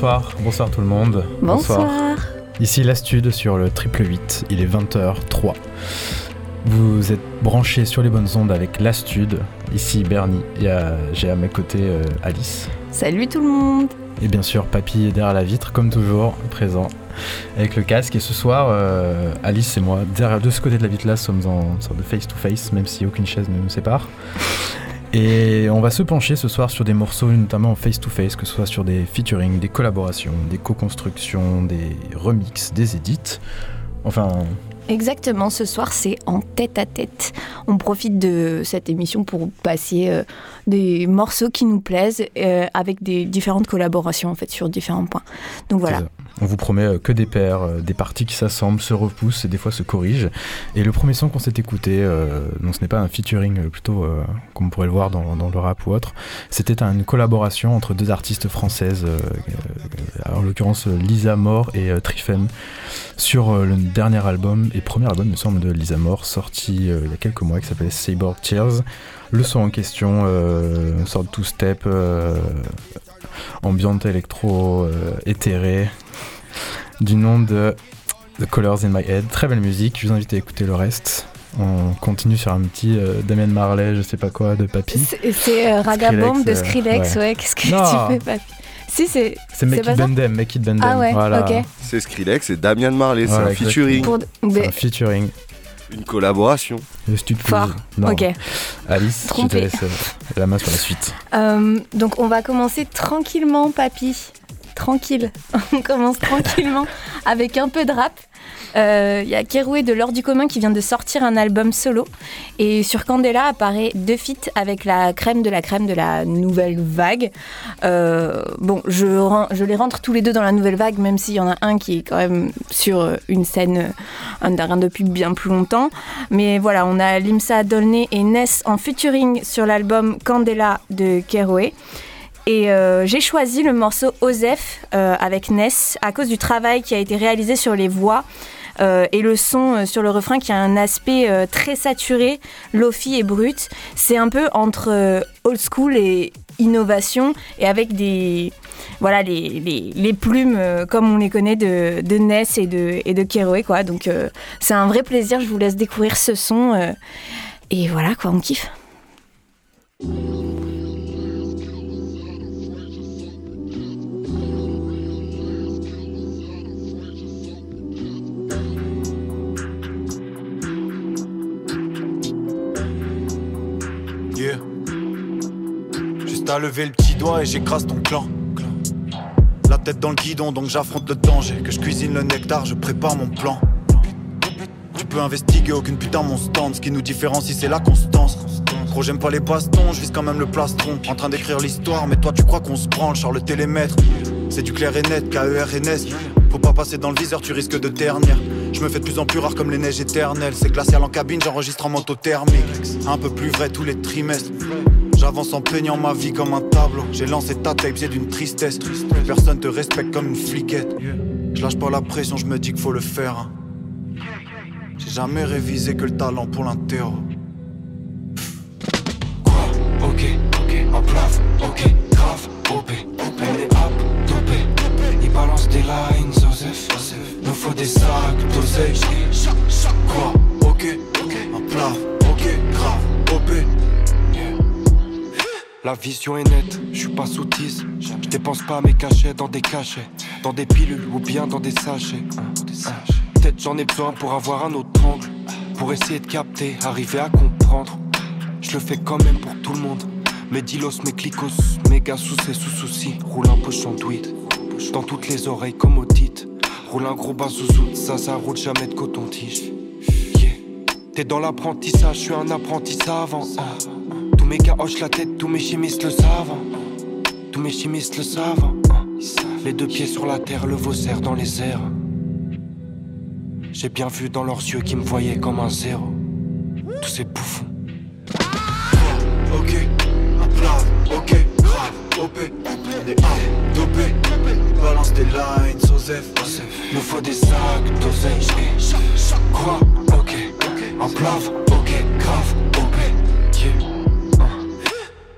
bonsoir, bonsoir tout le monde. Bonsoir. Ici l'Astude sur le triple 8, il est 20h03. Vous êtes branchés sur les bonnes ondes avec l'Astude. Ici Bernie, j'ai à mes côtés euh, Alice. Salut tout le monde. Et bien sûr, Papy est derrière la vitre, comme toujours, présent, avec le casque. Et ce soir, euh, Alice et moi, derrière, de ce côté de la vitre là, sommes en sorte de face-to-face, même si aucune chaise ne nous sépare. Et on va se pencher ce soir sur des morceaux, notamment en face-to-face, que ce soit sur des featuring, des collaborations, des co-constructions, des remixes, des edits. Enfin. Exactement, ce soir c'est en tête à tête. On profite de cette émission pour passer euh, des morceaux qui nous plaisent euh, avec des différentes collaborations en fait sur différents points. Donc voilà. On vous promet euh, que des paires, euh, des parties qui s'assemblent, se repoussent et des fois se corrigent. Et le premier son qu'on s'est écouté, euh, non ce n'est pas un featuring plutôt comme on pourrait le voir dans, le rap ou autre, c'était une collaboration entre deux artistes françaises, en l'occurrence Lisa Moore et Trifen, sur le dernier album et premier album, me semble, de Lisa Moore, sorti il y a quelques mois, qui s'appelait Saber Tears. Le son en question, une sorte two-step ambiante électro éthérée du nom de The Colors in My Head. Très belle musique, je vous invite à écouter le reste. On continue sur un petit euh, Damien Marley, je sais pas quoi, de Papy. C'est euh, Ragabomb de euh, Skrillex, ouais. Qu'est-ce que tu fais, Papy? Si, c'est. C'est Make It Bendem, Make It Bendem. Ah ouais, voilà. ok. C'est Skrillex et Damien Marley, c'est un featuring. C'est un featuring. Une collaboration. Fort. Ok. Alice, je te laisse la main sur la suite. donc on va commencer tranquillement, papy tranquille. On commence tranquillement avec un peu de rap. Il euh, y a Keroué de l'Or du commun qui vient de sortir un album solo. Et sur Candela apparaît deux feats avec la crème de la crème de la nouvelle vague. Euh, bon, je, je, les rentre tous les deux dans la nouvelle vague, même s'il y en a un qui est quand même sur une scène euh, depuis bien plus longtemps. Mais voilà, on a Limsa Dolné et Ness en featuring sur l'album Candela de Keroué. Et euh, j'ai choisi le morceau Osef euh, avec Ness à cause du travail qui a été réalisé sur les voix. Euh, et le son sur le refrain qui a un aspect très saturé, lofi et brut. C'est un peu entre old school et innovation et avec des voilà les, les, plumes comme on les connaît de, Ness et de, et de Keroué quoi. Donc c'est un vrai plaisir, je vous laisse découvrir ce son et voilà quoi, on kiffe. T'as levé le petit doigt et j'écrase ton clan. La tête dans le guidon, donc j'affronte le danger. Que je cuisine le nectar, je prépare mon plan. Tu peux investiguer, aucune putain mon stand. Ce qui nous différencie, c'est la constance. Gros, j'aime pas les bastons, je vise quand même le plastron. En train d'écrire l'histoire, mais toi tu crois qu'on se branle, Charles le télémètre. C'est du clair et net, K-E-R-N-S. Faut pas passer dans le viseur, tu risques de ternir. Je me fais de plus en plus rare comme les neiges éternelles. C'est glacial en cabine, j'enregistre en manteau thermique. Un peu plus vrai tous les trimestres. J'avance en peignant ma vie comme un tableau. J'ai lancé ta tape, c'est d'une tristesse. Plus personne te respecte comme une fliquette. Je lâche pas la pression, je me dis qu'il faut le faire. Hein. J'ai jamais révisé que le talent pour l'interro. Quoi? Ok, ok, en plaf, ok, grave, OP, est up, dopé. Il balance des lines, Joseph, nous faut des sacs, d'oseille. Quoi? Ok, ok, en plaf, La vision est nette, je suis pas soutise. Je dépense pas mes cachets dans des cachets, dans des pilules ou bien dans des sachets. Peut-être j'en ai besoin pour avoir un autre angle, pour essayer de capter, arriver à comprendre. Je le fais quand même pour tout le monde. Mes dilos, mes clicos, mes gars sous et sous soucis. Roule un pochon tweed, dans toutes les oreilles comme au titre. Roule un gros sous ça, ça roule jamais de coton-tige. T'es dans l'apprentissage, je suis un apprenti savant mes gars hochent la tête, tous mes chimistes le savent. Tous mes chimistes le savent. Les deux pieds sur la terre, le vaussaire dans les airs. J'ai bien vu dans leurs yeux qu'ils me voyaient comme un zéro. Tous ces bouffons. Ok, un ok, grave, OP, des A, dopé, balance des lines, Joseph, nous faut des sacs d'oseille. Quoi, ok, un plat, ok, grave,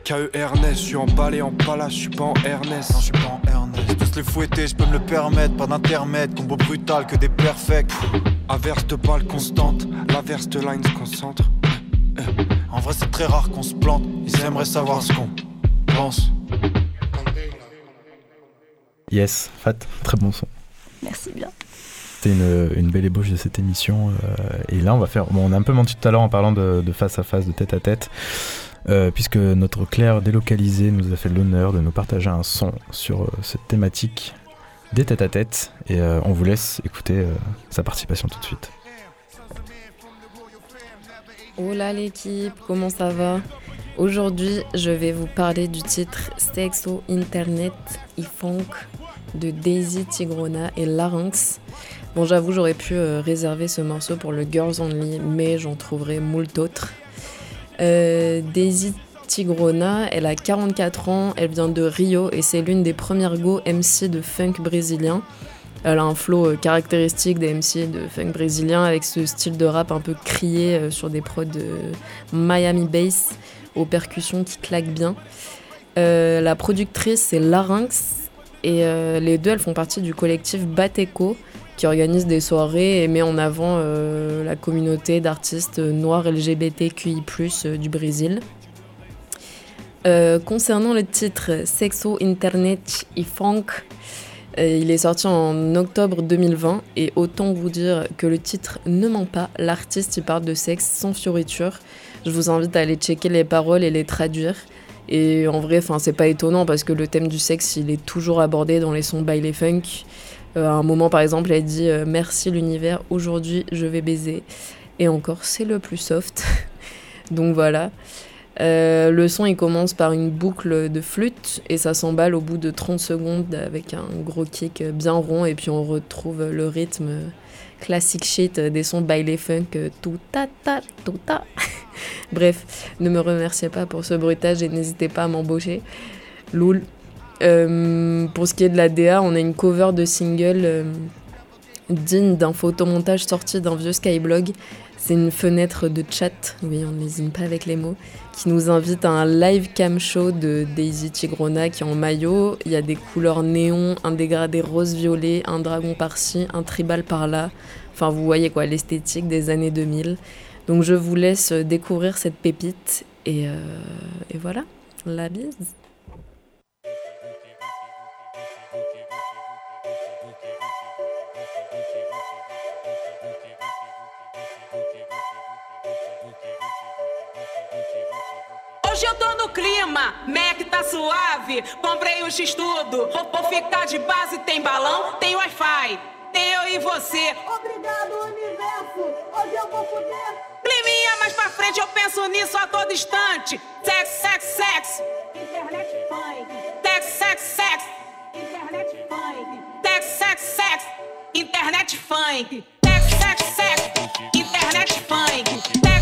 KE Ernest, je suis emballé en palace, je suis pas en Ernest. Non, je suis pas en Ernest. tous les fouetter, je peux me le permettre. Pas d'intermède, combo brutal que des perfects. Averse de balles constantes, l'averse de line se concentre. En vrai, c'est très rare qu'on se plante. Ils aimeraient savoir ce qu'on pense. Yes, Fat, très bon son. Merci bien. C'était une, belle ébauche de cette émission. Euh, et là, on va faire. Bon, on a un peu menti tout à l'heure en parlant de, face à face, de tête à tête. Euh, puisque notre Claire délocalisée nous a fait l'honneur de nous partager un son sur euh, cette thématique des tête à tête. Et on vous laisse écouter sa participation tout de suite. Hola l'équipe, comment ça va? Aujourd'hui, je vais vous parler du titre Sexo Internet e Funk de Daisy Tigrona et Larynx. Bon, j'avoue, j'aurais pu euh, réserver ce morceau pour le Girls Only, mais j'en trouverai moult autres. Euh, Daisy Tigrona, elle a 44 ans, elle vient de Rio et c'est l'une des premières go MC de funk brésilien. Elle a un flow euh, caractéristique des MC de funk brésilien avec ce style de rap un peu crié euh, sur des prods de Miami Bass aux percussions qui claquent bien. La productrice c'est Larynx et les deux elles font partie du collectif Bateco qui organise des soirées et met en avant la communauté d'artistes noirs LGBTQI+ du Brésil. concernant le titre Sexo Internet et Funk, il est sorti en octobre 2020 et autant vous dire que le titre ne ment pas, l'artiste y parle de sexe sans fioriture. Je vous invite à aller checker les paroles et les traduire. Et en vrai, c'est pas étonnant parce que le thème du sexe, il est toujours abordé dans les sons baile funk. Euh, à un moment, par exemple, elle dit euh, Merci l'univers, aujourd'hui je vais baiser. Et encore, c'est le plus soft. Donc voilà. Euh, le son il commence par une boucle de flûte et ça s'emballe au bout de 30 secondes avec un gros kick bien rond et puis on retrouve le rythme classique shit des sons baile funk tout ta ta tout ta. Bref, ne me remerciez pas pour ce bruitage et n'hésitez pas à m'embaucher. Loul. Euh, pour ce qui est de la DA, on a une cover de single euh, digne d'un photomontage sorti d'un vieux Skyblog c'est une fenêtre de chat, oui, on n'hésite pas avec les mots, qui nous invite à un live cam show de Daisy Tigrona qui est en maillot. Il y a des couleurs néon, un dégradé rose-violet, un dragon par-ci, un tribal par-là. Enfin, vous voyez quoi, l'esthétique des années 2000. Donc je vous laisse découvrir cette pépite et, euh, et voilà, la bise. Eu tô no clima, Mac tá suave. Comprei o X-Tudo, vou ficar de base. Tem balão, tem Wi-Fi, tem eu e você. Obrigado, universo, hoje eu vou poder. Climinha mais pra frente, eu penso nisso a todo instante. Sex, sex, sex. Internet funk. Sex, sex, sex. Internet funk. Sex, sex, sex. Internet funk. Sex, sex, sex. Internet funk. Tá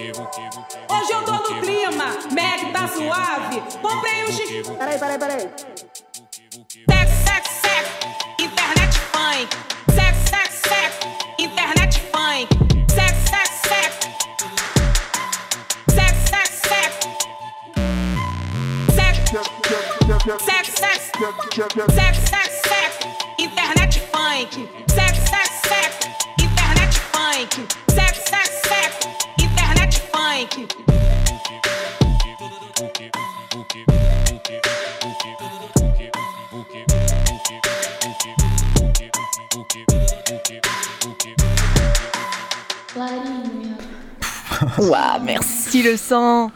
Hoje eu tô no clima, Mac tá suave. Comprei um X. Peraí, peraí, peraí. Le sang.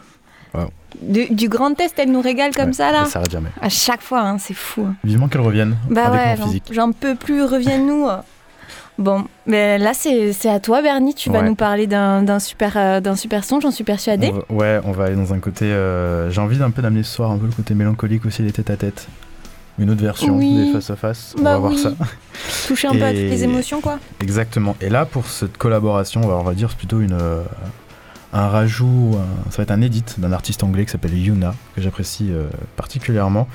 Wow. Du, du Grand Est, elle nous régale comme Ouais, ça là Ça s'arrête jamais. À chaque fois, hein, c'est fou. Vivement qu'elle revienne Bah avec ouais, mon j'en- physique. j'en peux plus, reviens-nous. Bon, mais là c'est c'est à toi Bernie, tu vas nous parler d'un d'un super, euh, d'un super son, j'en suis persuadée. On va- ouais, on va aller dans un côté. euh, J'ai envie d'un peu d'amener ce soir un peu le côté mélancolique aussi, les têtes à tête. Une autre version Oui. des face à face. On Bah va voir oui. ça. Toucher un peu à toutes les émotions quoi. Exactement. Et là, pour cette collaboration, on va, on va dire c'est plutôt une, euh, un rajout, ça va être un edit d'un artiste anglais qui s'appelle Yuna, que j'apprécie euh, particulièrement,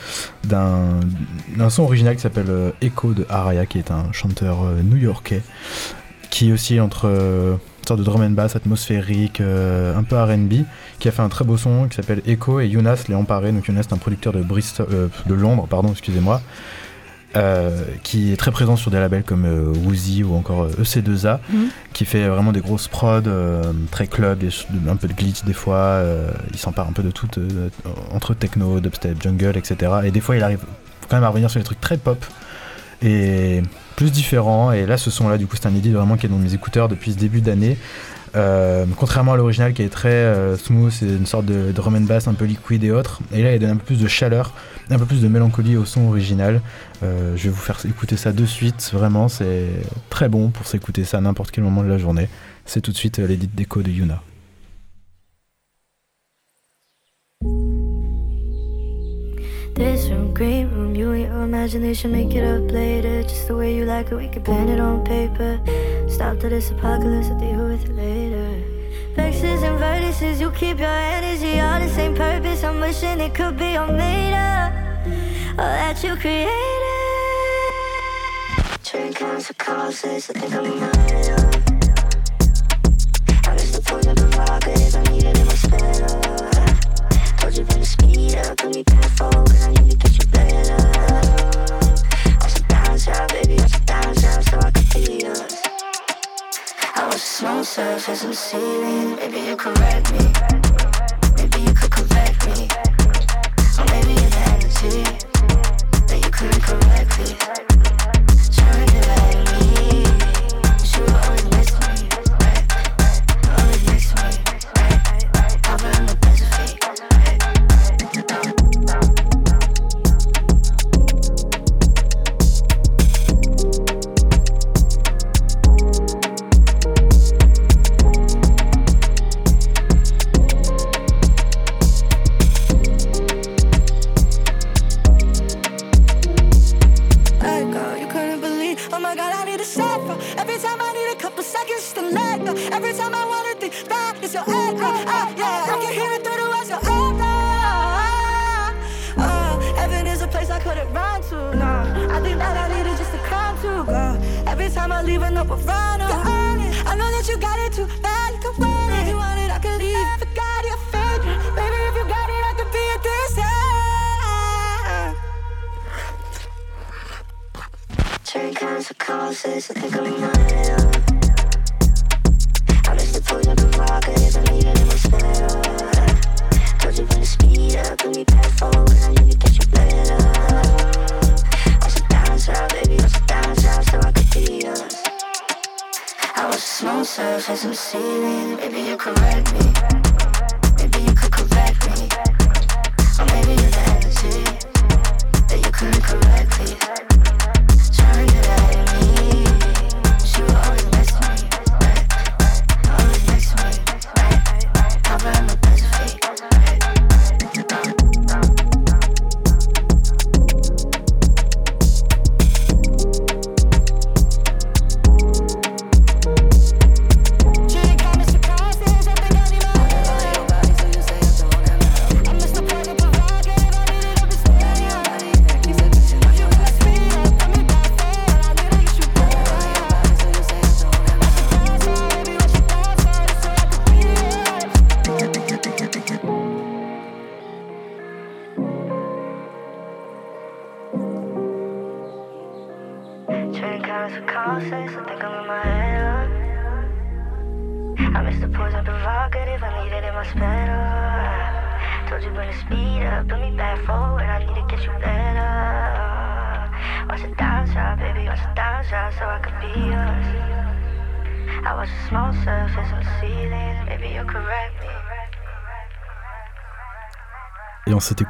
d'un son original qui s'appelle euh, Echo de Araya, qui est un chanteur euh, new-yorkais, qui aussi entre une sorte de drum and bass atmosphérique, un peu RB, qui a fait un très beau son qui s'appelle Echo, et Younas l'est emparé. Donc Younas, c'est un producteur de, Bristol, de Londres, pardon, excusez-moi. Euh, qui est très présent sur des labels comme euh, Woozy ou encore euh, EC2A, Mhm. qui fait vraiment des grosses prods, très club, des un peu de glitch des fois, il s'empare un peu de tout, entre techno, dubstep, jungle, etc. Et des fois il arrive quand même à revenir sur des trucs très pop et plus différents. Et là ce son là du coup c'est un edit vraiment qui est dans mes écouteurs depuis ce début d'année. Euh, contrairement à l'original qui est très euh, smooth, c'est une sorte de drum and bass un peu liquide et autres. Et là il donne un peu plus de chaleur, un peu plus de mélancolie au son original. Euh, je vais vous faire écouter ça de suite, vraiment, c'est très bon pour s'écouter ça à n'importe quel moment de la journée. C'est tout de suite l'édit déco de Yuna. This room, green room, you and your imagination make it up later. Just the way you like it, we can pen it on paper. Stop to this apocalypse, I'll deal with it later. Vexes and vertices, you keep your energy all the same purpose. I'm wishing it could be all made up, all that you created. Comes of causes, I think I'm in as I'm sailing, maybe you could wreck me.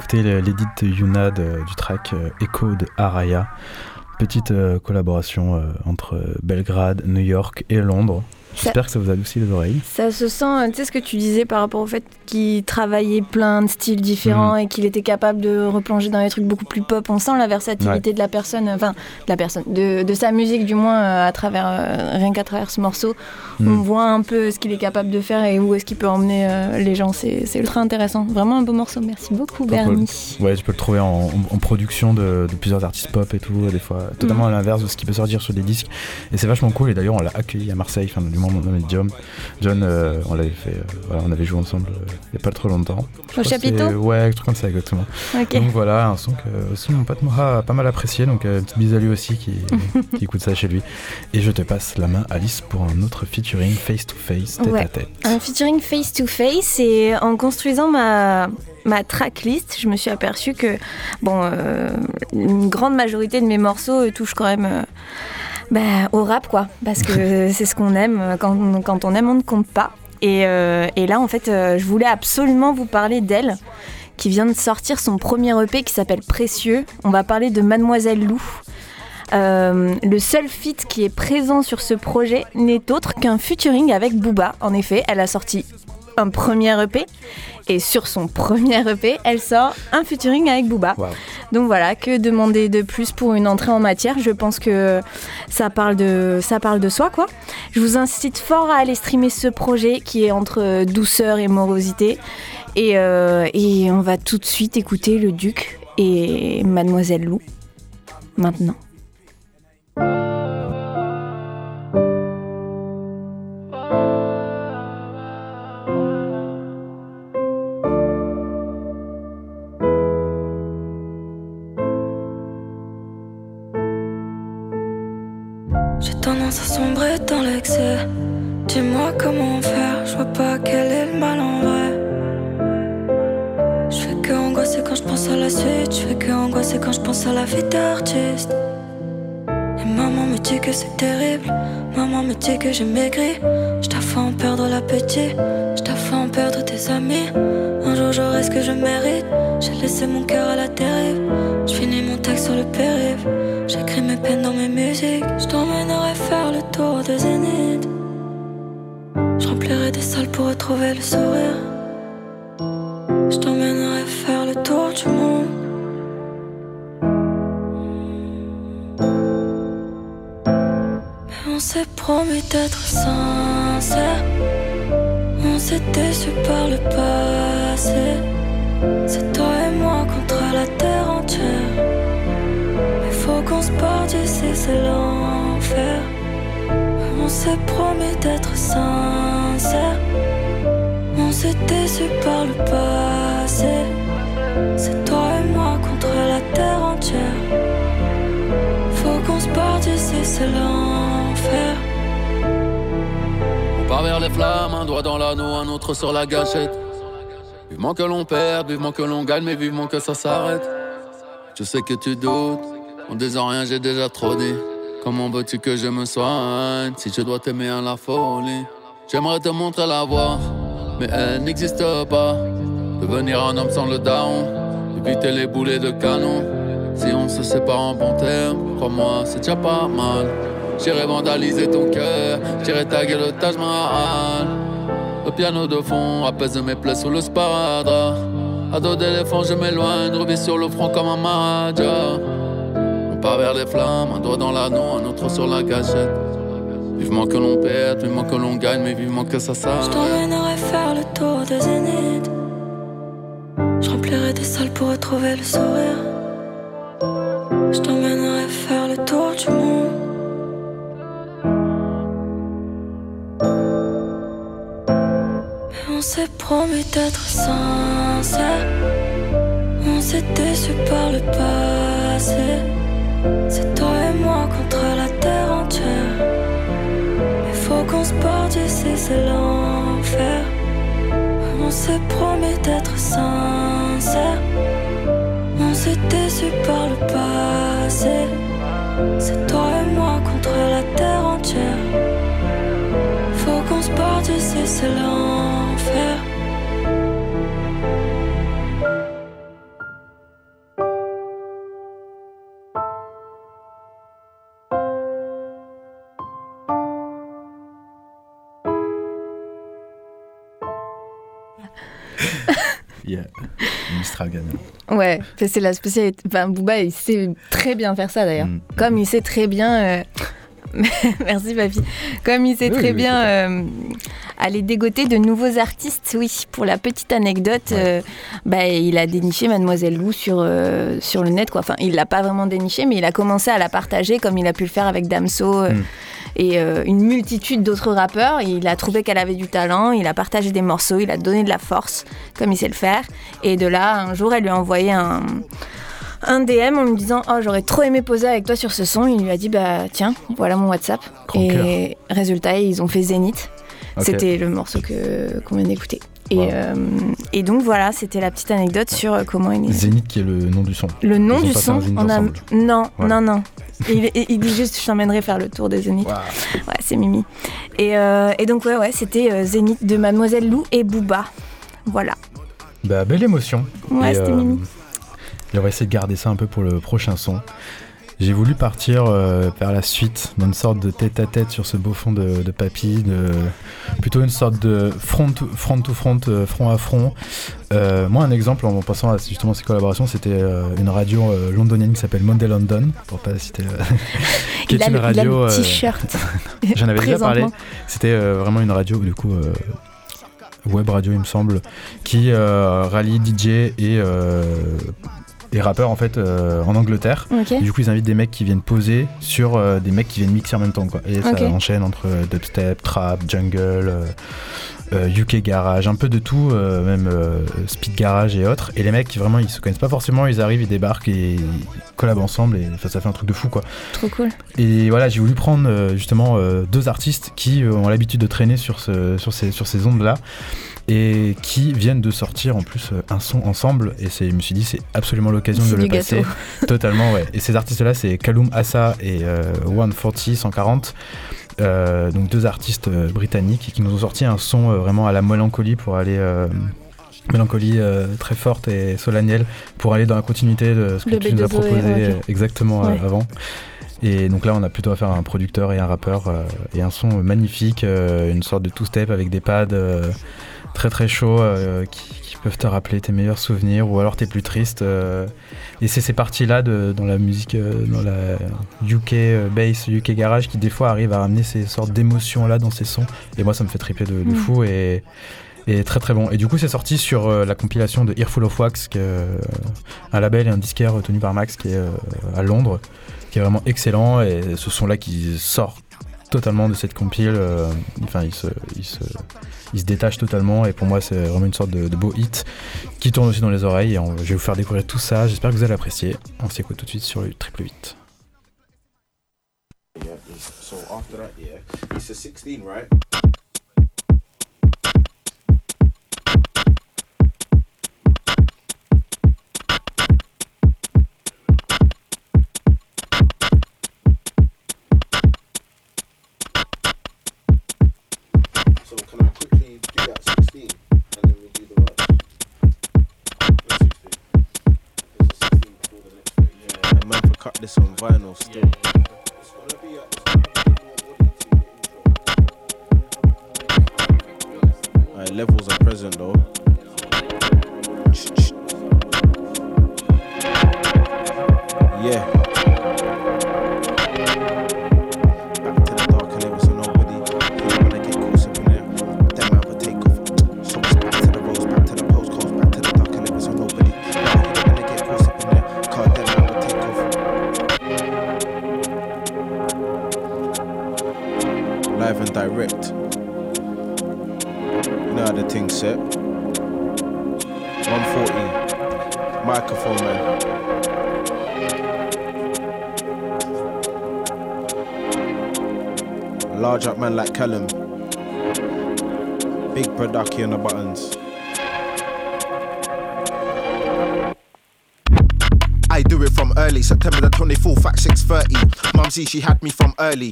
Écouté l'édit Yuna du track euh, Echo de Araya. Petite euh, collaboration euh, entre Belgrade, New York et Londres. J'espère que ça vous adoucit les oreilles. Ça se sent, tu sais ce que tu disais par rapport au fait qu'il travaillait plein de styles différents Mm. et qu'il était capable de replonger dans des trucs beaucoup plus pop. On sent la versatilité de la personne, enfin de la personne, de, de sa musique du moins euh, à travers euh, rien qu'à travers ce morceau. Mm. On voit un peu ce qu'il est capable de faire et où est-ce qu'il peut emmener euh, les gens. C'est c'est ultra intéressant. Vraiment un beau morceau. Merci beaucoup Bernie. Ouais, tu peux le trouver en, en- en production de, de plusieurs artistes pop et tout, des fois totalement Mm. à l'inverse de ce qui peut sortir sur des disques. Et c'est vachement cool. Et d'ailleurs, on l'a accueilli à Marseille, enfin, du moment où on avait John. John, euh, on l'avait fait, euh, voilà, on avait joué ensemble euh, il y a pas trop longtemps. Je que chapiteau Ouais, un truc comme ça, exactement. Donc voilà, un son que aussi mon pote Moha a pas mal apprécié. Donc, une petite bise à lui aussi qui, qui écoute ça chez lui. Et je te passe la main, Alice, pour un autre featuring face to face, tête Ouais. à tête. Un featuring face to face et en construisant ma ma tracklist, je me suis aperçue que bon, euh, une grande majorité de mes morceaux touchent quand même euh, bah, au rap quoi, parce que c'est ce qu'on aime. Quand, quand on aime, on ne compte pas. Et, euh, et là, en fait, euh, je voulais absolument vous parler d'elle, qui vient de sortir son premier EP qui s'appelle Précieux. On va parler de Mademoiselle Lou. Euh, le seul feat qui est présent sur ce projet n'est autre qu'un featuring avec Booba. En effet, elle a sorti un premier EP et sur son premier EP, elle sort un featuring avec Booba. Wow. Donc voilà, que demander de plus pour une entrée en matière? Je pense que ça parle de, ça parle de soi, quoi. Je vous incite fort à aller streamer ce projet qui est entre douceur et morosité. Et, euh, et on va tout de suite écouter le Duc et Mademoiselle Lou. Maintenant. Comment faire, je vois pas quel est le mal en vrai. Je fais que angoisser quand je pense à la suite, je fais que angoisser quand je pense à la vie d'artiste. Et maman me dit que c'est terrible, maman me dit que j'ai maigri. Je fait en perdre l'appétit, je fait en perdre tes amis. Un jour j'aurai ce que je mérite, j'ai laissé mon cœur à la dérive. Je finis mon texte sur le périph', j'écris mes peines dans mes musiques. Je t'emmènerai faire le tour des zéniths. Je remplirai des salles pour retrouver le sourire. Je t'emmènerai faire le tour du monde. Mais on s'est promis d'être sincère. On s'est déçu par le passé. C'est toi et moi contre la terre entière. Mais faut qu'on se parte d'ici, c'est l'enfer. On s'est promis d'être sincère. On s'est déçu par le passé. C'est toi et moi contre la terre entière. Faut qu'on se parte d'ici, c'est l'enfer. On part vers les flammes, un doigt dans l'anneau, un autre sur la gâchette. Vivement que l'on perde, vivement que l'on gagne, mais vivement que ça s'arrête. Je sais que tu doutes, en disant rien, j'ai déjà trop dit. Comment veux-tu que je me soigne si je dois t'aimer à la folie? J'aimerais te montrer la voie, mais elle n'existe pas. Devenir un homme sans le down, éviter les boulets de canon. Si on se sépare en bon terme, crois-moi, c'est déjà pas mal. J'irai vandaliser ton cœur, j'irai taguer le Taj Mahal. Le piano de fond apaise mes plaies sous le sparadrap. À dos d'éléphant, je m'éloigne, revis sur le front comme un maharaja. Part vers les flammes, un doigt dans l'anneau, un autre sur la gâchette. Vivement que l'on perde, vivement que l'on gagne, mais vivement que ça Je s'arrête. t'emmènerai faire le tour des zéniths. Je remplirai des salles pour retrouver le sourire. Je t'emmènerai faire le tour du monde. Mais on s'est promis d'être sincère. On s'est déçu par le passé. C'est toi et moi contre la terre entière. Il faut qu'on se porte ici, c'est l'enfer. On s'est promis d'être sincère. On s'est déçu par le passé. C'est toi et moi contre la terre entière. Il Faut qu'on se porte ici, c'est l'enfer. Mistral gagnant. Ouais, c'est la spécialité. Enfin, Booba, il sait très bien faire ça d'ailleurs. Mm. Comme il sait très bien. euh, Merci, papy. Comme il sait Oui, très oui, bien euh, aller dégoter de nouveaux artistes, oui. Pour la petite anecdote, euh, bah, il a déniché Mademoiselle Lou sur, euh, sur le net. Quoi. Enfin, il l'a pas vraiment déniché, mais il a commencé à la partager comme il a pu le faire avec Damso. euh, Mm. Et une multitude d'autres rappeurs. Il a trouvé qu'elle avait du talent, il a partagé des morceaux, il a donné de la force, comme il sait le faire. Et de là, un jour, elle lui a envoyé un, un DM en lui disant Oh, j'aurais trop aimé poser avec toi sur ce son. Il lui a dit Bah, tiens, voilà mon WhatsApp. Grand et résultat, ils ont fait Zénith. C'était le morceau que- qu'on vient d'écouter. Et, Wow. euh, et donc voilà, c'était la petite anecdote sur euh, comment il est. Zénith qui est le nom du son. Le nom Ils du son, on a. Non, non, non. Il, dit juste Je t'emmènerai faire le tour des Zénith. Ouais, c'est Mimi. Et, euh, et donc, ouais, ouais, c'était Zénith de Mademoiselle Lou et Booba. Voilà. Bah, belle émotion. Ouais, Et, c'était Mimi. Et on va essayer de garder ça un peu pour le prochain son. J'ai voulu partir euh, vers la suite, dans une sorte de tête à tête sur ce beau fond de, de papy, de, plutôt une sorte de front to front, to front, euh, front à front. Euh, moi, un exemple en pensant à justement ces collaborations, c'était une radio londonienne qui s'appelle Monday London, pour pas citer. qui Il est a, une le, radio. t-shirt. J'en avais déjà parlé. C'était vraiment une radio, du coup, web radio, il me semble, qui euh, rallie DJ et, euh, et rappeurs en fait euh, en Angleterre. Du coup, ils invitent des mecs qui viennent poser sur euh, des mecs qui viennent mixer en même temps. Quoi. Et ça enchaîne entre euh, dubstep, trap, jungle. euh, UK garage, un peu de tout, même speed garage et autres. Et les mecs, vraiment, ils se connaissent pas forcément, ils arrivent, ils débarquent et ils collabent ensemble et ça fait un truc de fou quoi. Trop cool. Et voilà, j'ai voulu prendre justement deux artistes qui ont l'habitude de traîner sur, ce, sur ces, sur ces ondes-là et qui viennent de sortir en plus euh, un son ensemble. Et c'est- je me suis dit, c'est absolument l'occasion de le passer. Totalement, ouais. Et ces artistes-là, c'est Kaloum Assa et euh, 140, 140. Euh, donc deux artistes euh, britanniques qui nous ont sorti un son vraiment à la mélancolie pour aller mélancolie euh, très forte et solennelle pour aller dans la continuité de ce que Le tu nous as B2O, proposé euh, exactement Ouais. avant. Et donc là, on a plutôt affaire à un producteur et un rappeur euh, et un son magnifique, une sorte de two-step avec des pads très très chauds euh, qui, qui peuvent te rappeler tes meilleurs souvenirs ou alors tes plus tristes. euh. et c'est ces parties-là dans la musique, euh, dans la UK bass, UK garage qui des fois arrivent à ramener ces sortes d'émotions-là dans ces sons. Et moi, ça me fait triper de, de Mm. fou et, et très très bon. Et du coup, c'est sorti sur la compilation de Earful of Wax, qui est, un label et un disquaire tenu par Max qui est à Londres, qui est vraiment excellent. Et ce son-là qui sort totalement de cette compile, euh, enfin, il se, détache totalement. Et pour moi, c'est vraiment une sorte de, beau hit qui tourne aussi dans les oreilles. Et je vais vous faire découvrir tout ça. J'espère que vous allez apprécier. On s'écoute tout de suite sur le triple 8. Yeah, so after that, yeah, it's a 16, right? On vinyl still. she had me from early.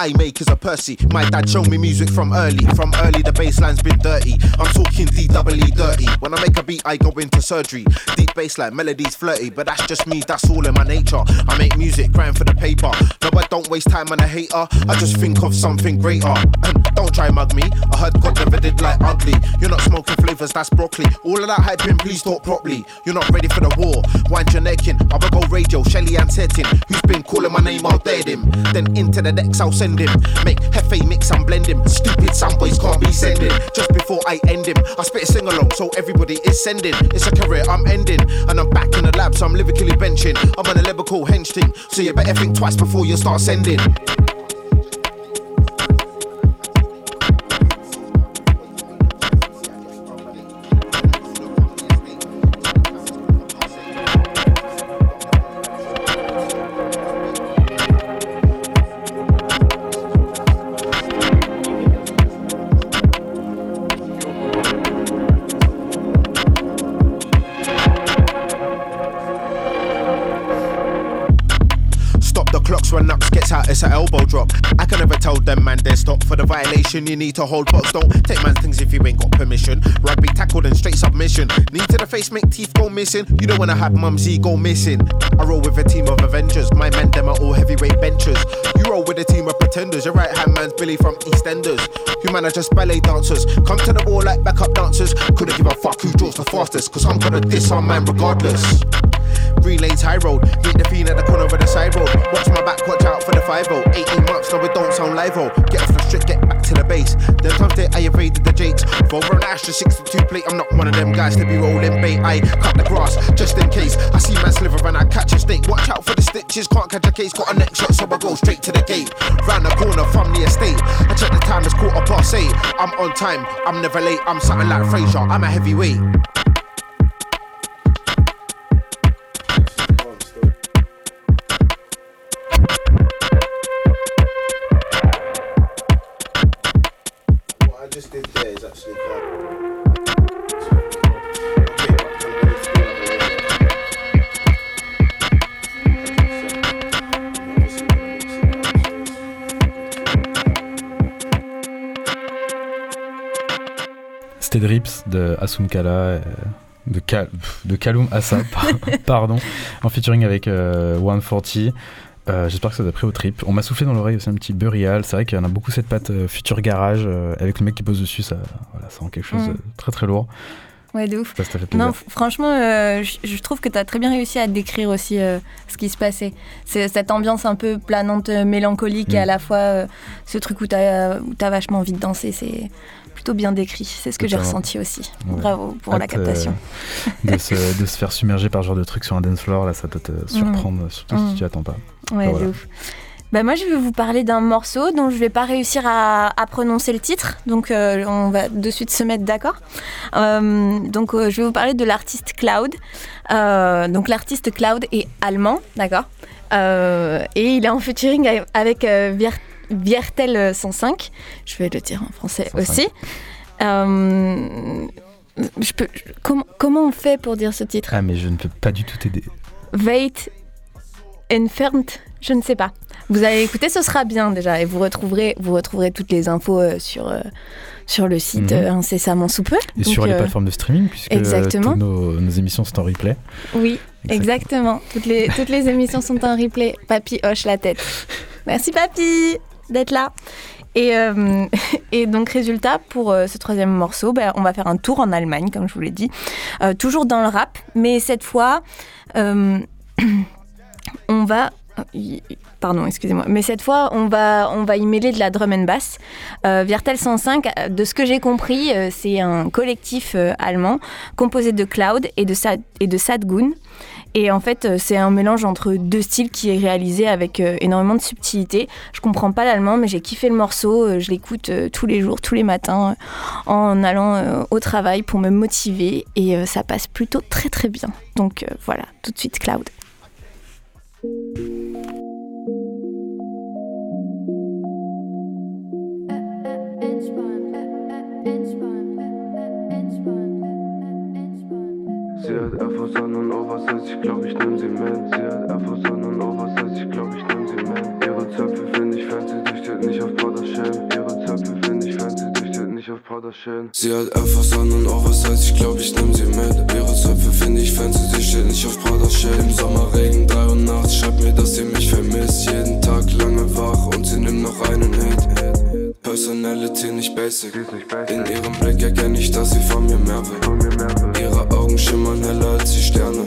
I make is a Percy. My dad showed me music from early, from early the bassline's been dirty. I'm talking D-double-E dirty. When I make a beat, I go into surgery. Deep bassline, melodies flirty, but that's just me, that's all in my nature. I make music, crying for the paper. No, I don't waste time on a hater. I just think of something greater. Don't try mug me. I heard God never did like ugly. You're not smoking flavors, that's broccoli. All of that hyping, please talk properly. You're not ready for the war. Wind your neck in. I'll go radio, Shelly and Setting. Who's been calling my name, I'll dead him. Then into the decks, I'll send him. Make Hefe mix and blend him. Stupid sound boys can't be sending. Just before I end him, I spit a sing along, so everybody is sending. It's a career I'm ending. And I'm back in the lab, so I'm lyrically benching. I'm on a lyrical hench team, so you better think twice before you start sending. Violation. You need to hold box, don't take man's things if you ain't got permission. Rugby tackled and straight submission. Knee to the face, make teeth go missing. You don't wanna have mumsy go missing. I roll with a team of Avengers. My men them are all heavyweight benchers. You roll with a team of pretenders. Your right hand man's Billy from EastEnders. You man are just ballet dancers. Come to the ball like backup dancers. Couldn't give a fuck who draws the fastest. Cause I'm gonna diss our man regardless. Green lanes high road, meet the fiend at the corner of the side road. Watch my back, watch out for the 5 18 months, no, it don't sound live -o. Get off the strip, get back to the base. Then times they I evaded the jakes. For an Astra 62 plate, I'm not one of them guys to be rolling bait. I cut the grass just in case. I see man sliver and I catch a snake. Watch out for the stitches, can't catch a case. Got a neck shot, so I go straight to the gate. Round the corner from the estate. I check the time, it's quarter past eight. I'm on time, I'm never late. I'm something like Fraser, I'm a heavyweight. C'était Drips de Asumkala, euh, de, de Assa, par- pardon, en featuring avec euh, 140. Euh, J'espère que ça vous a pris au trip. On m'a soufflé dans l'oreille aussi un petit burial. C'est vrai qu'il y en a beaucoup cette patte euh, future garage euh, avec le mec qui pose dessus. Ça, voilà, ça rend quelque chose Mm. de très très lourd. Ouais, de ouf. Non, franchement, euh, je trouve que tu as très bien réussi à décrire aussi euh, ce qui se passait. C'est cette ambiance un peu planante, mélancolique et Mm. à la fois euh, ce truc où tu as, vachement envie de danser. C'est plutôt bien décrit. C'est ce que j'ai ressenti aussi. Ouais. Bravo pour la Hâte, captation. euh, de, se, de se faire submerger par ce genre de truc sur un dance floor, là, ça peut te surprendre, surtout Mm. si tu attends pas. Ouais, Enfin, voilà. de ouf. Bah moi, je vais vous parler d'un morceau dont je vais pas réussir à, à prononcer le titre, donc euh, on va de suite se mettre d'accord. Euh, donc, euh, je vais vous parler de l'artiste Cloud. Euh, donc, l'artiste Cloud est allemand, d'accord Euh, Et il est en featuring avec- euh, Viertel 105. Je vais le dire en français 105. aussi. Euh, je peux, je- comment, comment on fait pour dire ce titre? Ah, mais je ne peux pas du tout t'aider. Wait Entfernt, je ne sais pas. Vous allez écouter, ce sera bien déjà, et vous retrouverez, vous retrouverez toutes les infos euh, sur, euh, sur le site Mhm. euh, incessamment sous peu. Et Donc, sur les euh, plateformes de streaming, puisque exactement. toutes nos, nos émissions sont en replay. Oui, exactement. Toutes les, toutes les émissions sont en replay. Papy hoche la tête. Merci Papy d'être là. Et, euh, et donc résultat, pour euh, ce troisième morceau, ben, on va faire un tour en Allemagne, comme je vous l'ai dit. Euh, toujours dans le rap, mais cette fois, on va... Pardon, excusez-moi. Mais cette fois, on va, on va y mêler de la drum and bass. Viertel 105, euh, de ce que j'ai compris, c'est un collectif allemand composé de Cloud et de, Sad, et de Sadgun. Et en fait, euh, c'est un mélange entre deux styles qui est réalisé avec euh, énormément de subtilité. Je comprends pas l'allemand, mais j'ai kiffé le morceau. euh, je l'écoute tous les jours, tous les matins, en allant au travail pour me motiver. Et ça passe plutôt très très bien. Donc voilà, tout de suite Cloud. Hat Air Force an und Oversize, ich glaub, ich nehm sie mit. Sie hat Air Force an und Oversize, ich glaub, ich nehm sie mit. Ihre Zöpfe find ich fancy, dichtet nicht auf Powder-Shell. Ihre Zöpfe find ich fancy, dichtet nicht auf Powder-Shell. Sie hat Air Force an und Oversize, ich glaub, ich nehm sie mit. Ihre Zöpfe find ich fancy, dichtet nicht auf Powder-Shell. Im Sommerregen, drei Uhr nachts, schreibt mir, dass sie mich vermisst. Jeden Tag lange wach und sie nimmt noch einen Hit. Personality nicht basic. In ihrem Blick erkenne ich, dass sie von mir mehr will. Ihre Augen schimmern heller als die Sterne.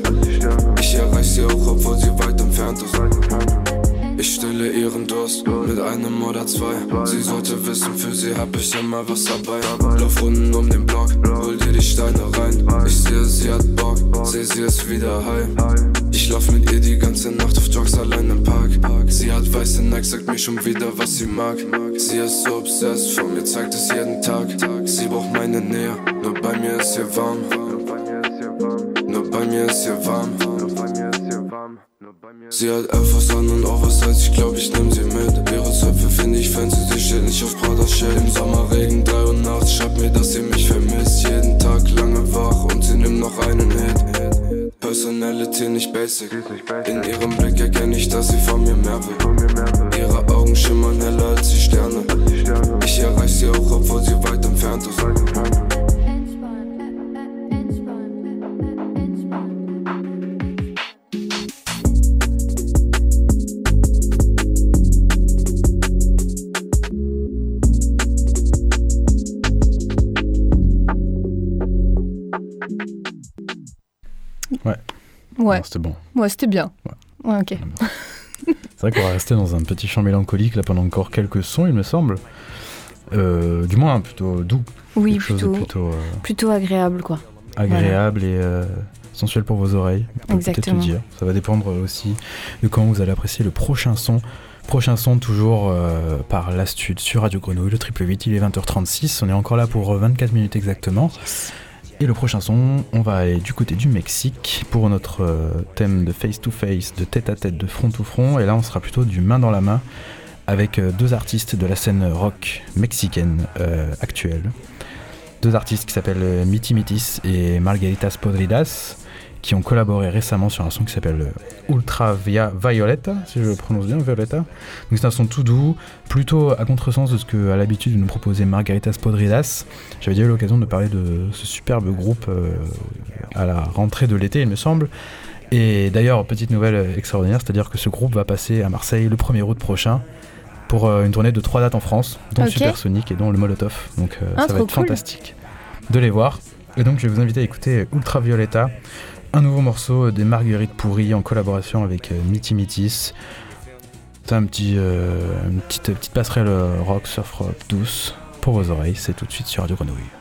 Ich erreich sie auch, obwohl sie weit entfernt ist. Ich stille ihren Durst mit einem oder zwei. Sie sollte wissen, für sie hab ich immer was dabei. Lauf unten um den Block, hol dir die Steine rein. Ich sehe, sie hat Bock, seh sie ist wieder high. Ich lauf mit ihr die ganze Nacht auf Jogs allein im Park. Sie hat weiße Nike, sagt mir schon wieder, was sie mag. Sie ist so obsessed, von mir zeigt es jeden Tag. Sie braucht meine Nähe, nur bei mir ist hier warm. Nur bei mir ist hier warm. Sie hat Force an und Oversize, ich glaub, ich nehm sie mit. Ihre Zöpfe find ich fancy, sie steht nicht auf Prada Shell. Im Sommerregen, drei Uhr nachts, schreibt mir, dass sie mich vermisst. Jeden Tag lange wach und sie nimmt noch einen Hit. Personality nicht basic. In ihrem Blick erkenne ich, dass sie von mir mehr will. Ihre Augen schimmern heller als die Sterne. Ich erreich sie auch, obwohl sie weit entfernt ist. Ouais. C'était bon. Ouais, c'était bien. Ouais, ok. C'est vrai qu'on va rester dans un petit chant mélancolique là pendant encore quelques sons, il me semble. Euh, du moins plutôt doux. Oui, Quelque chose de plutôt, euh, plutôt agréable, quoi. agréable et euh, sensuel pour vos oreilles. On peut peut-être le Exactement. dire. Ça va dépendre aussi de quand vous allez apprécier le prochain son. Prochain son toujours par l'Astude sur Radio Grenouille, le triple 8, il est 20h36, on est encore là pour euh, 24 minutes exactement. Et le prochain son, on va aller du côté du Mexique pour notre euh, thème de face-to-face, de tête-à-tête, de front-to-front. Et là, on sera plutôt du main dans la main avec euh, deux artistes de la scène rock mexicaine euh, actuelle. Deux artistes qui s'appellent Miti Mitis et Margaritas Podridas, qui ont collaboré récemment sur un son qui s'appelle euh, Ultra Via Violeta, si je le prononce bien, Violeta. Donc c'est un son tout doux, plutôt à contresens de ce que a l'habitude de nous proposer Margaritas Podridas. J'avais déjà eu l'occasion de parler de ce superbe groupe euh, à la rentrée de l'été, il me semble. Et d'ailleurs, petite nouvelle euh, extraordinaire, c'est-à-dire que ce groupe va passer à Marseille le 1er août prochain pour une tournée de trois dates en France, dont Ok. Supersonic et dont le Molotov. Donc euh, Ah, ça va être cool. fantastique de les voir. Et donc je vais vous inviter à écouter Ultravioleta, un nouveau morceau des Marguerites Pourries en collaboration avec euh, Miti Mitis. C'est un petit, euh, une petite, petite passerelle euh, rock, surf rock douce pour vos oreilles. C'est tout de suite sur Radio Grenouille.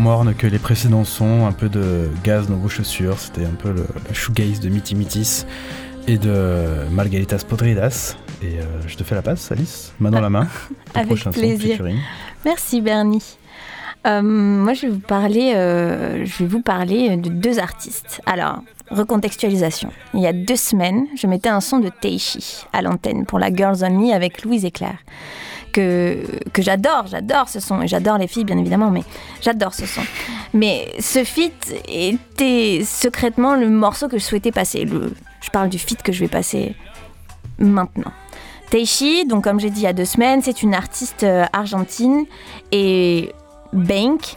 Morne que les précédents sons, un peu de gaz dans vos chaussures, c'était un peu le, le shoegaze de Miti Mitis et de Margaritas Podridas. Et euh, je te fais la passe, Alice, main dans la main. Avec son, plaisir. featuring. Merci Bernie. Euh, moi, je vais vous parler, euh, je vais vous parler de deux artistes. Alors, recontextualisation. Il y a deux semaines, je mettais un son de Teishi à l'antenne pour la Girls Only avec Louise et Claire. Que, j'adore, j'adore ce son, et j'adore les filles bien évidemment, mais j'adore ce son. Mais ce feat était secrètement le morceau que je souhaitais passer. Je parle du feat que je vais passer maintenant. Teishi, donc comme j'ai dit il y a deux semaines, c'est une artiste euh, argentine et Bank,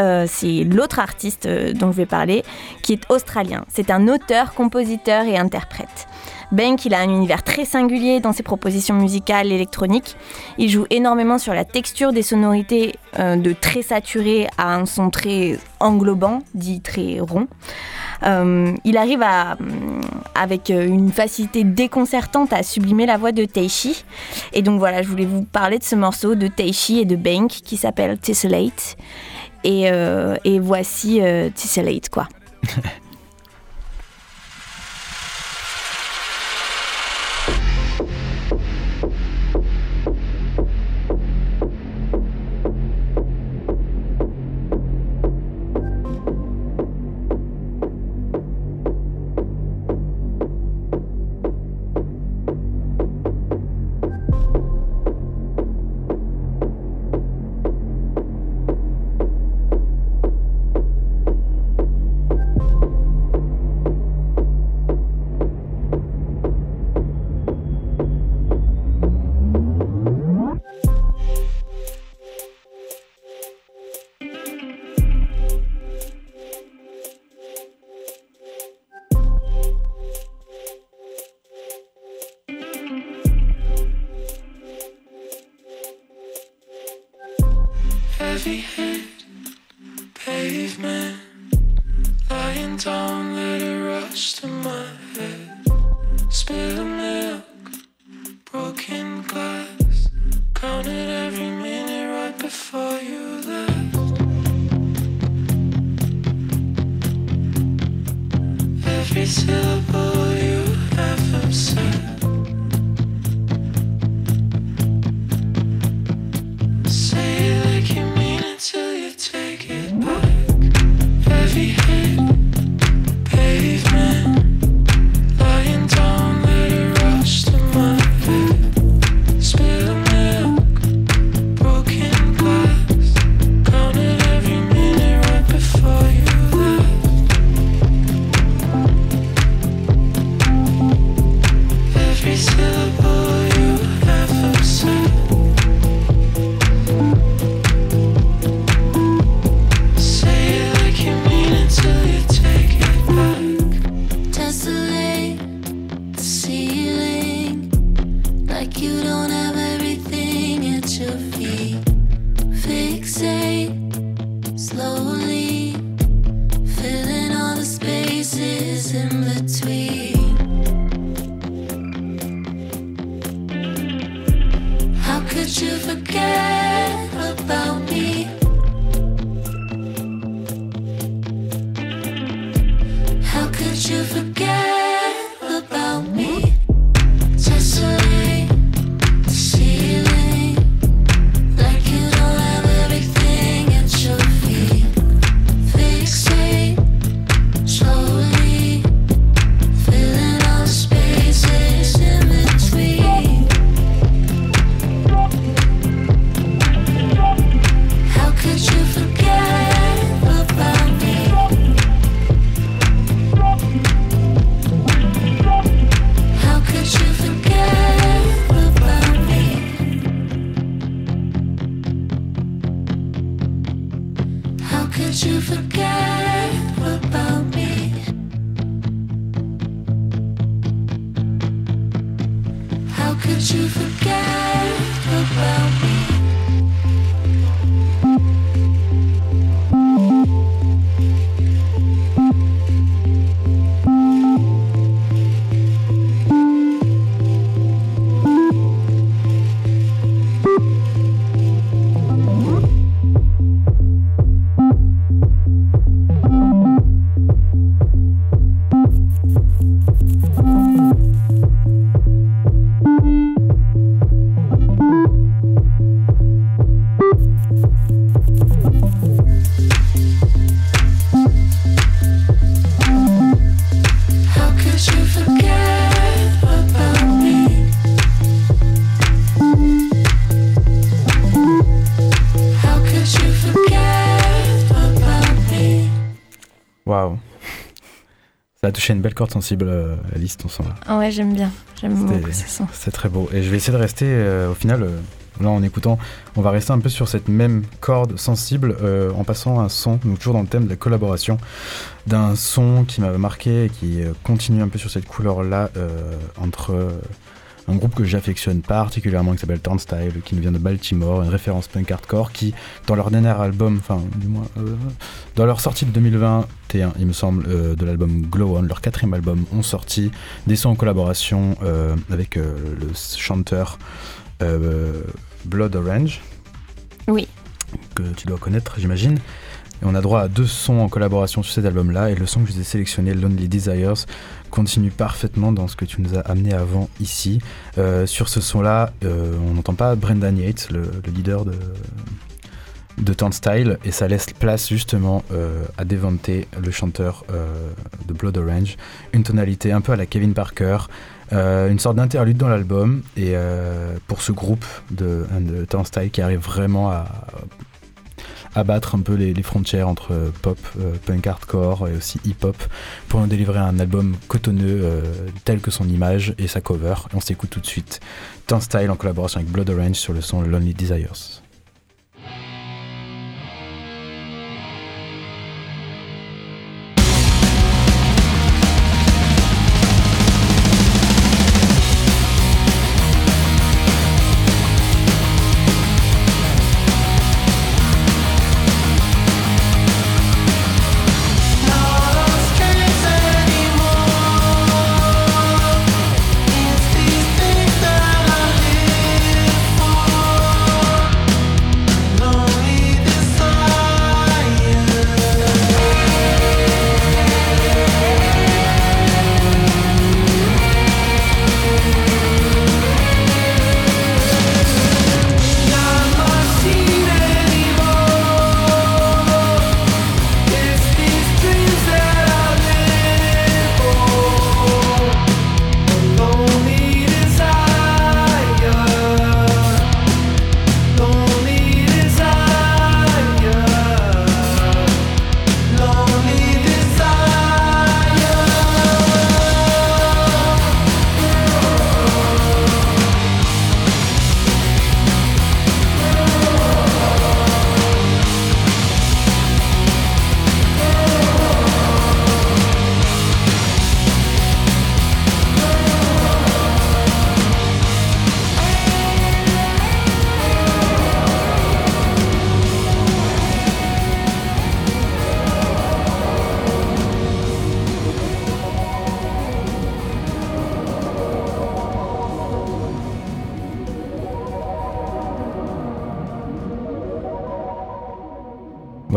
euh, c'est l'autre artiste euh, dont je vais parler, qui est australien. C'est un auteur, compositeur et interprète. Bank, il a un univers très singulier dans ses propositions musicales électroniques. Il joue énormément sur la texture des sonorités euh, de très saturé à un son très englobant, dit très rond. Euh, il arrive hum, avec euh, une facilité déconcertante à sublimer la voix de Teishi. Et donc voilà, je voulais vous parler de ce morceau de Teishi et de Bank qui s'appelle Tessellate. Et, euh, voici euh, Tessellate, quoi. To forget. Waouh. Ça a touché une belle corde sensible, euh, Alice, ton son là. Ah ouais, j'aime bien. J'aime beaucoup ce son. C'est très beau. Et je vais essayer de rester, euh, au final, euh, là en écoutant, on va rester un peu sur cette même corde sensible en passant un son, donc toujours dans le thème de la collaboration, d'un son qui m'a marqué et qui continue un peu sur cette couleur-là euh, entre un groupe que j'affectionne particulièrement qui s'appelle Turnstile, qui nous vient de Baltimore, une référence punk hardcore qui, dans leur dernier album, enfin, du moins, euh, dans leur sortie de 2021, il me semble, euh, de l'album Glow On, leur quatrième album, ont sorti des sons en collaboration euh, avec le chanteur Blood Orange. Oui. Que tu dois connaître, j'imagine. Et on a droit à deux sons en collaboration sur cet album-là. Et le son que je vous ai sélectionné, Lonely Desires, continue parfaitement dans ce que tu nous as amené avant ici. Euh, sur ce son-là, euh, on n'entend pas Brendan Yates, le, le leader de, de Turnstile, et ça laisse place justement euh, à Devante, le chanteur de Blood Orange. Une tonalité un peu à la Kevin Parker, une sorte d'interlude dans l'album, et pour ce groupe de, de Turnstile qui arrive vraiment à abattre un peu les, frontières entre euh, pop, euh, punk hardcore et aussi hip-hop pour nous délivrer un album cotonneux euh, tel que son image et sa cover. On s'écoute tout de suite Turnstile en collaboration avec Blood Orange sur le son Lonely Desires.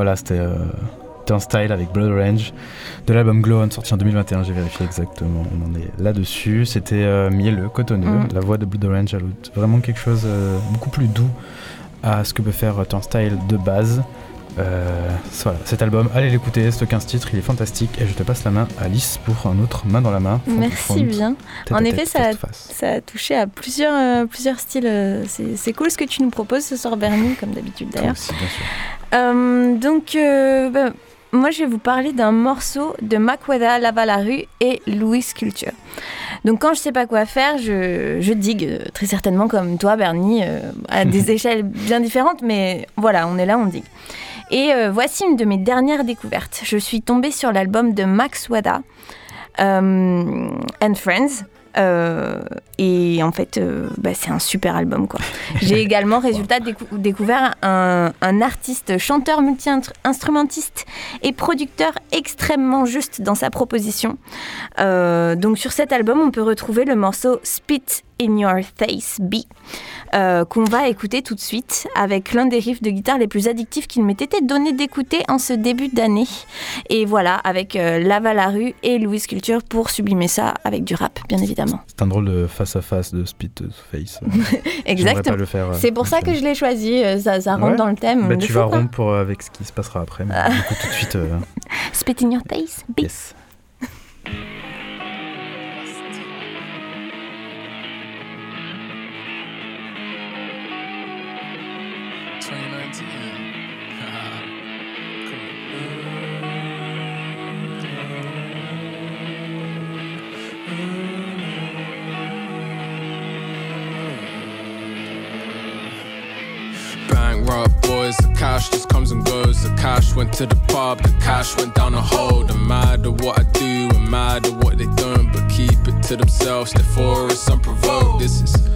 Voilà, c'était euh, Turnstile avec Blood Orange de l'album Glow On sorti en 2021. J'ai vérifié exactement. On en est là-dessus. C'était euh, mielleux, cotonneux. Mm. La voix de Blood Orange ajoute vraiment quelque chose euh, beaucoup plus doux à ce que peut faire euh, Turnstile de base. Voilà, cet album, allez l'écouter, ce 15 titres, il est fantastique. Et je te passe la main à Alice pour un autre main dans la main. Merci bien. à en effet, ça, a- ça touché à plusieurs, plusieurs styles. C'est cool ce que tu nous proposes ce soir, Bernie, comme d'habitude d'ailleurs. bien sûr. Euh, donc, euh, bah, moi, je vais vous parler d'un morceau de Makwada, Lava la rue et Louis Culture. Donc, quand je sais pas quoi faire, je, je digue, euh, très certainement comme toi, Bernie, euh, à des échelles bien différentes, mais voilà, on est là, on digue. Et voici une de mes dernières découvertes. Je suis tombée sur l'album de Max Wada and Friends. Euh, et en fait, euh, bah, c'est un super album. quoi. J'ai également, résultat, décou- découvert un, un artiste, chanteur, multi-instrumentiste et producteur extrêmement juste dans sa proposition. Euh, donc sur cet album, on peut retrouver le morceau Spit in Your Face B, euh, qu'on va écouter tout de suite avec l'un des riffs de guitare les plus addictifs qu'il m'ait été donné d'écouter en ce début d'année. Et voilà, avec euh, Lava la rue et Louis Culture pour sublimer ça avec du rap, bien évidemment. C'est un drôle de face à face de Spit to Face. Exactement. Euh, C'est pour ça que je l'ai choisi, euh, ça, ça rentre Ouais. dans le thème. Bah, tu vas rompre pour, euh, avec ce qui se passera après. Mais Ah. du coup, tout de suite. Spit in your face, B. Yes. Cash just comes and goes. The cash went to the pub, the cash went down a hole. The mad at what I do, and mad at what they don't, but keep it to themselves. Therefore, it's unprovoked. This is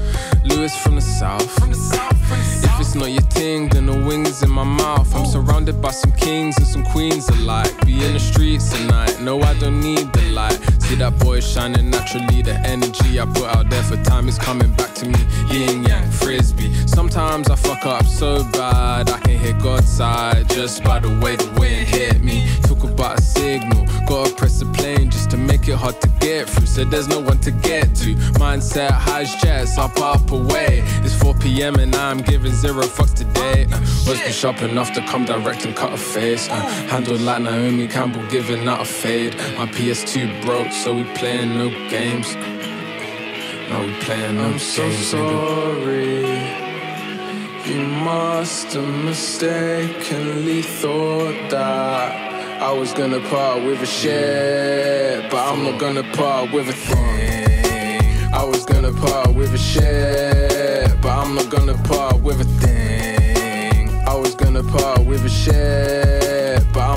Lewis from the south. If it's not your thing, then the wings in my mouth. I'm surrounded by some kings and some queens alike. Be in the streets tonight. No, I don't need the light. See that boy shining naturally. The energy I put out there for time is coming back to me. Yin yang, frisbee. Sometimes I fuck up so bad I can hear God's side just by the way the wind hit me. Talk about a signal. Gotta press the plane just to make it hard to get through. Said there's no one to get to. Mindset highs jets up, up, away. It's 4 p.m. and I'm giving zero fucks today. Uh, was be sharp enough to come direct and cut a face. Uh, handled like Naomi Campbell, giving out a fade. My PS2 broke, so we playing no games. No, we playing no I'm games. so sorry. You must have mistakenly thought that I was gonna part with a shit, but I'm not gonna part with a thing. I was gonna part with a shit, but I'm not gonna part with a thing. I was gonna part with a but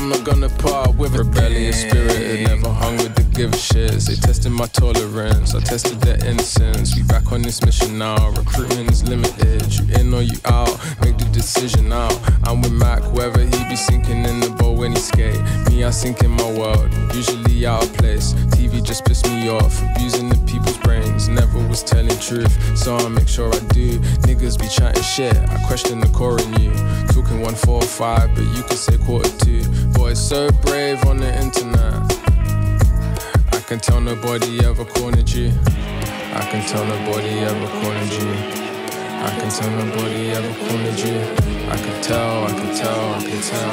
I'm not gonna part with a Rebellious spirit, it never hung with the give a shits. They tested my tolerance, I tested their innocence. We back on this mission now. Recruitment is limited. You in or you out? Make the decision now. I'm with Mac, whether he be sinking in the boat when he skate. Me, I sink in my world, usually out of place. TV just pissed me off, abusing the people's brains. Never was telling truth, so I make sure I do. Niggas be chatting shit, I question the core in you. Talking one four five, but you could say quarter two. Boy, so brave on the internet. I can tell nobody ever cornered you. I can tell nobody ever cornered you. I can tell nobody ever cornered you. I can tell, I can tell, I can tell.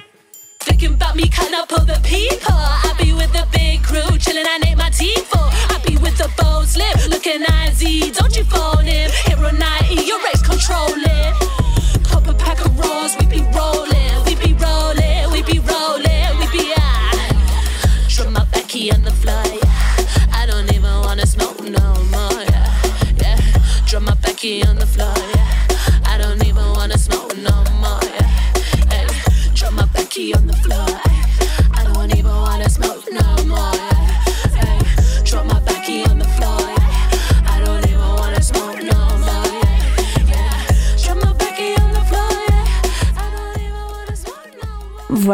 Thinking about me, can't up the people. I be with the big crew, chillin', I name my team for. I be with the bold slip, looking easy. Don't you phone him? Hero 90, your race controlling.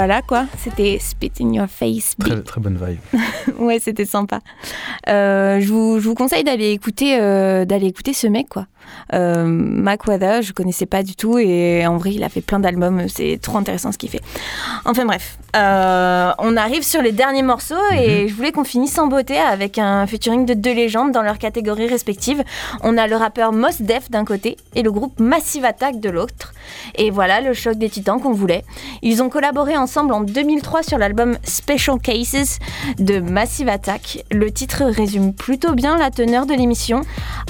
Voilà quoi, c'était Spit in Your Face. Très, très bonne vibe. ouais, c'était sympa. Euh, je, vous, je vous conseille d'aller écouter, euh, d'aller écouter ce mec, quoi. Euh, Mac Weather, je connaissais pas du tout et en vrai, il a fait plein d'albums. C'est trop intéressant ce qu'il fait. Enfin bref, euh, on arrive sur les derniers morceaux et je voulais qu'on finisse en beauté avec un featuring de deux légendes dans leurs catégories respectives. On a le rappeur Mos Def d'un côté et le groupe Massive Attack de l'autre. Et voilà le choc des titans qu'on voulait. Ils ont collaboré ensemble en 2003 sur l'album Special Cases de Massive Attack. Le titre résume plutôt bien la teneur de l'émission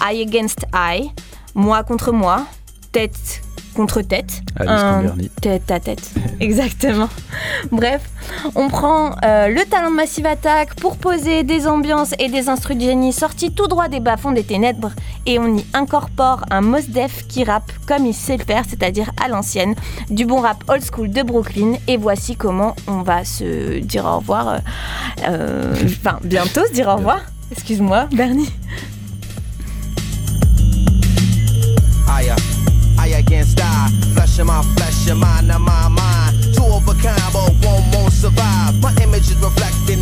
Eye Against Eye, moi contre moi, tête contre tête, Un- tête à tête. Exactement. Bref, on prend euh, le talent de Massive Attack pour poser des ambiances et des instrus de génie sortis tout droit des bas-fonds des ténèbres et on y incorpore un Mos Def qui rappe comme il sait le faire, c'est-à-dire à l'ancienne, du bon rap old school de Brooklyn. Et voici comment on va se dire au revoir. euh, euh, Enfin, bientôt se dire au revoir. Excuse-moi, Bernie. Aya, eye against eye, flesh in my flesh, your mind in my mind. Two of a kind, but one won't survive. My image is reflecting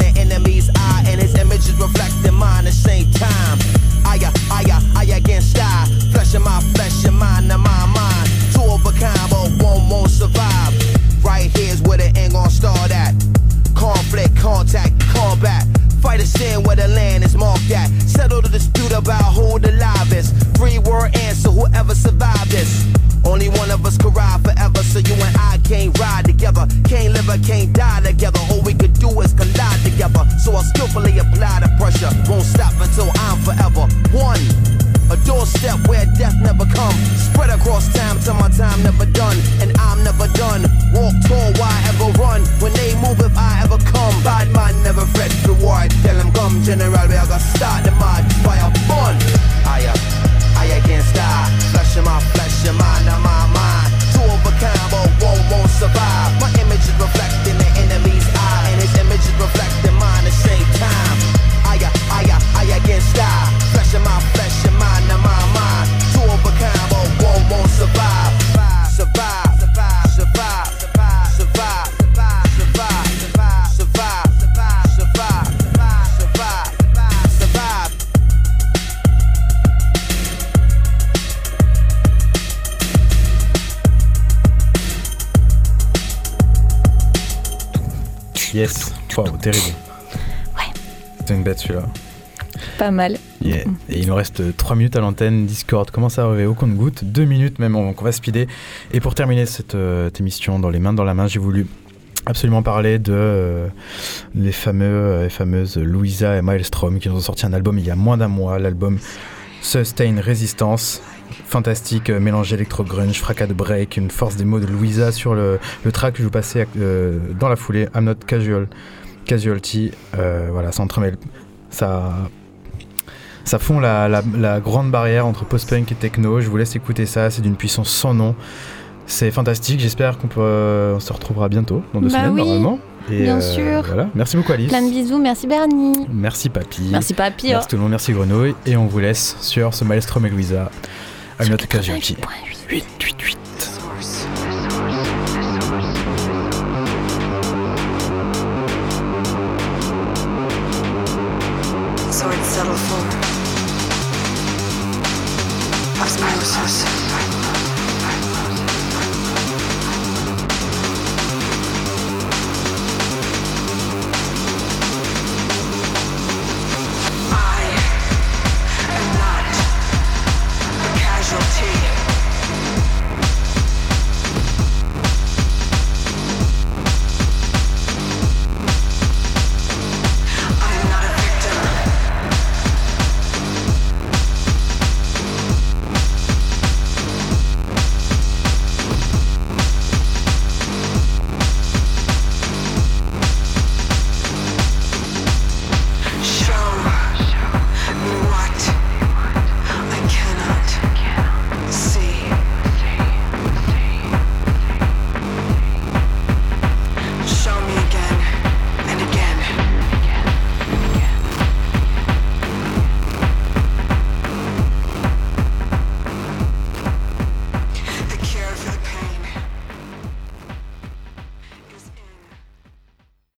terrible. Ouais. C'est une bête celui-là. Pas mal. Yeah. Et il nous reste 3 minutes à l'antenne. Discord commence à arriver au compte-goutte. 2 minutes même, on, on va speeder. Et pour terminer cette, euh, cette émission dans les mains dans la main, j'ai voulu absolument parler de euh, les fameux euh, et fameuses Louisa et Maelstrom qui ont sorti un album il y a moins d'un mois. L'album Sustain Resistance. Fantastique, euh, mélange électro-grunge, fracas de break, une force des mots de Louisa sur le, le track que je vous passais euh, dans la foulée. I'm not casual, casualty. Euh, voilà, ça entremêle. Ça ça fond la, la- la grande barrière entre post-punk et techno. Je vous laisse écouter ça, c'est d'une puissance sans nom. C'est fantastique, j'espère qu'on peut, se retrouvera bientôt, dans deux Bah semaines oui, normalement. Et, bien euh, sûr. Voilà. Merci beaucoup Alice. Plein de bisous. Merci Bernie. Merci Papy. Merci, Papy, Merci oh. tout le monde, merci Grenouille. Et on vous laisse sur ce Maelstrom et Louisa. I'm not a casualty. 8, 8, 8.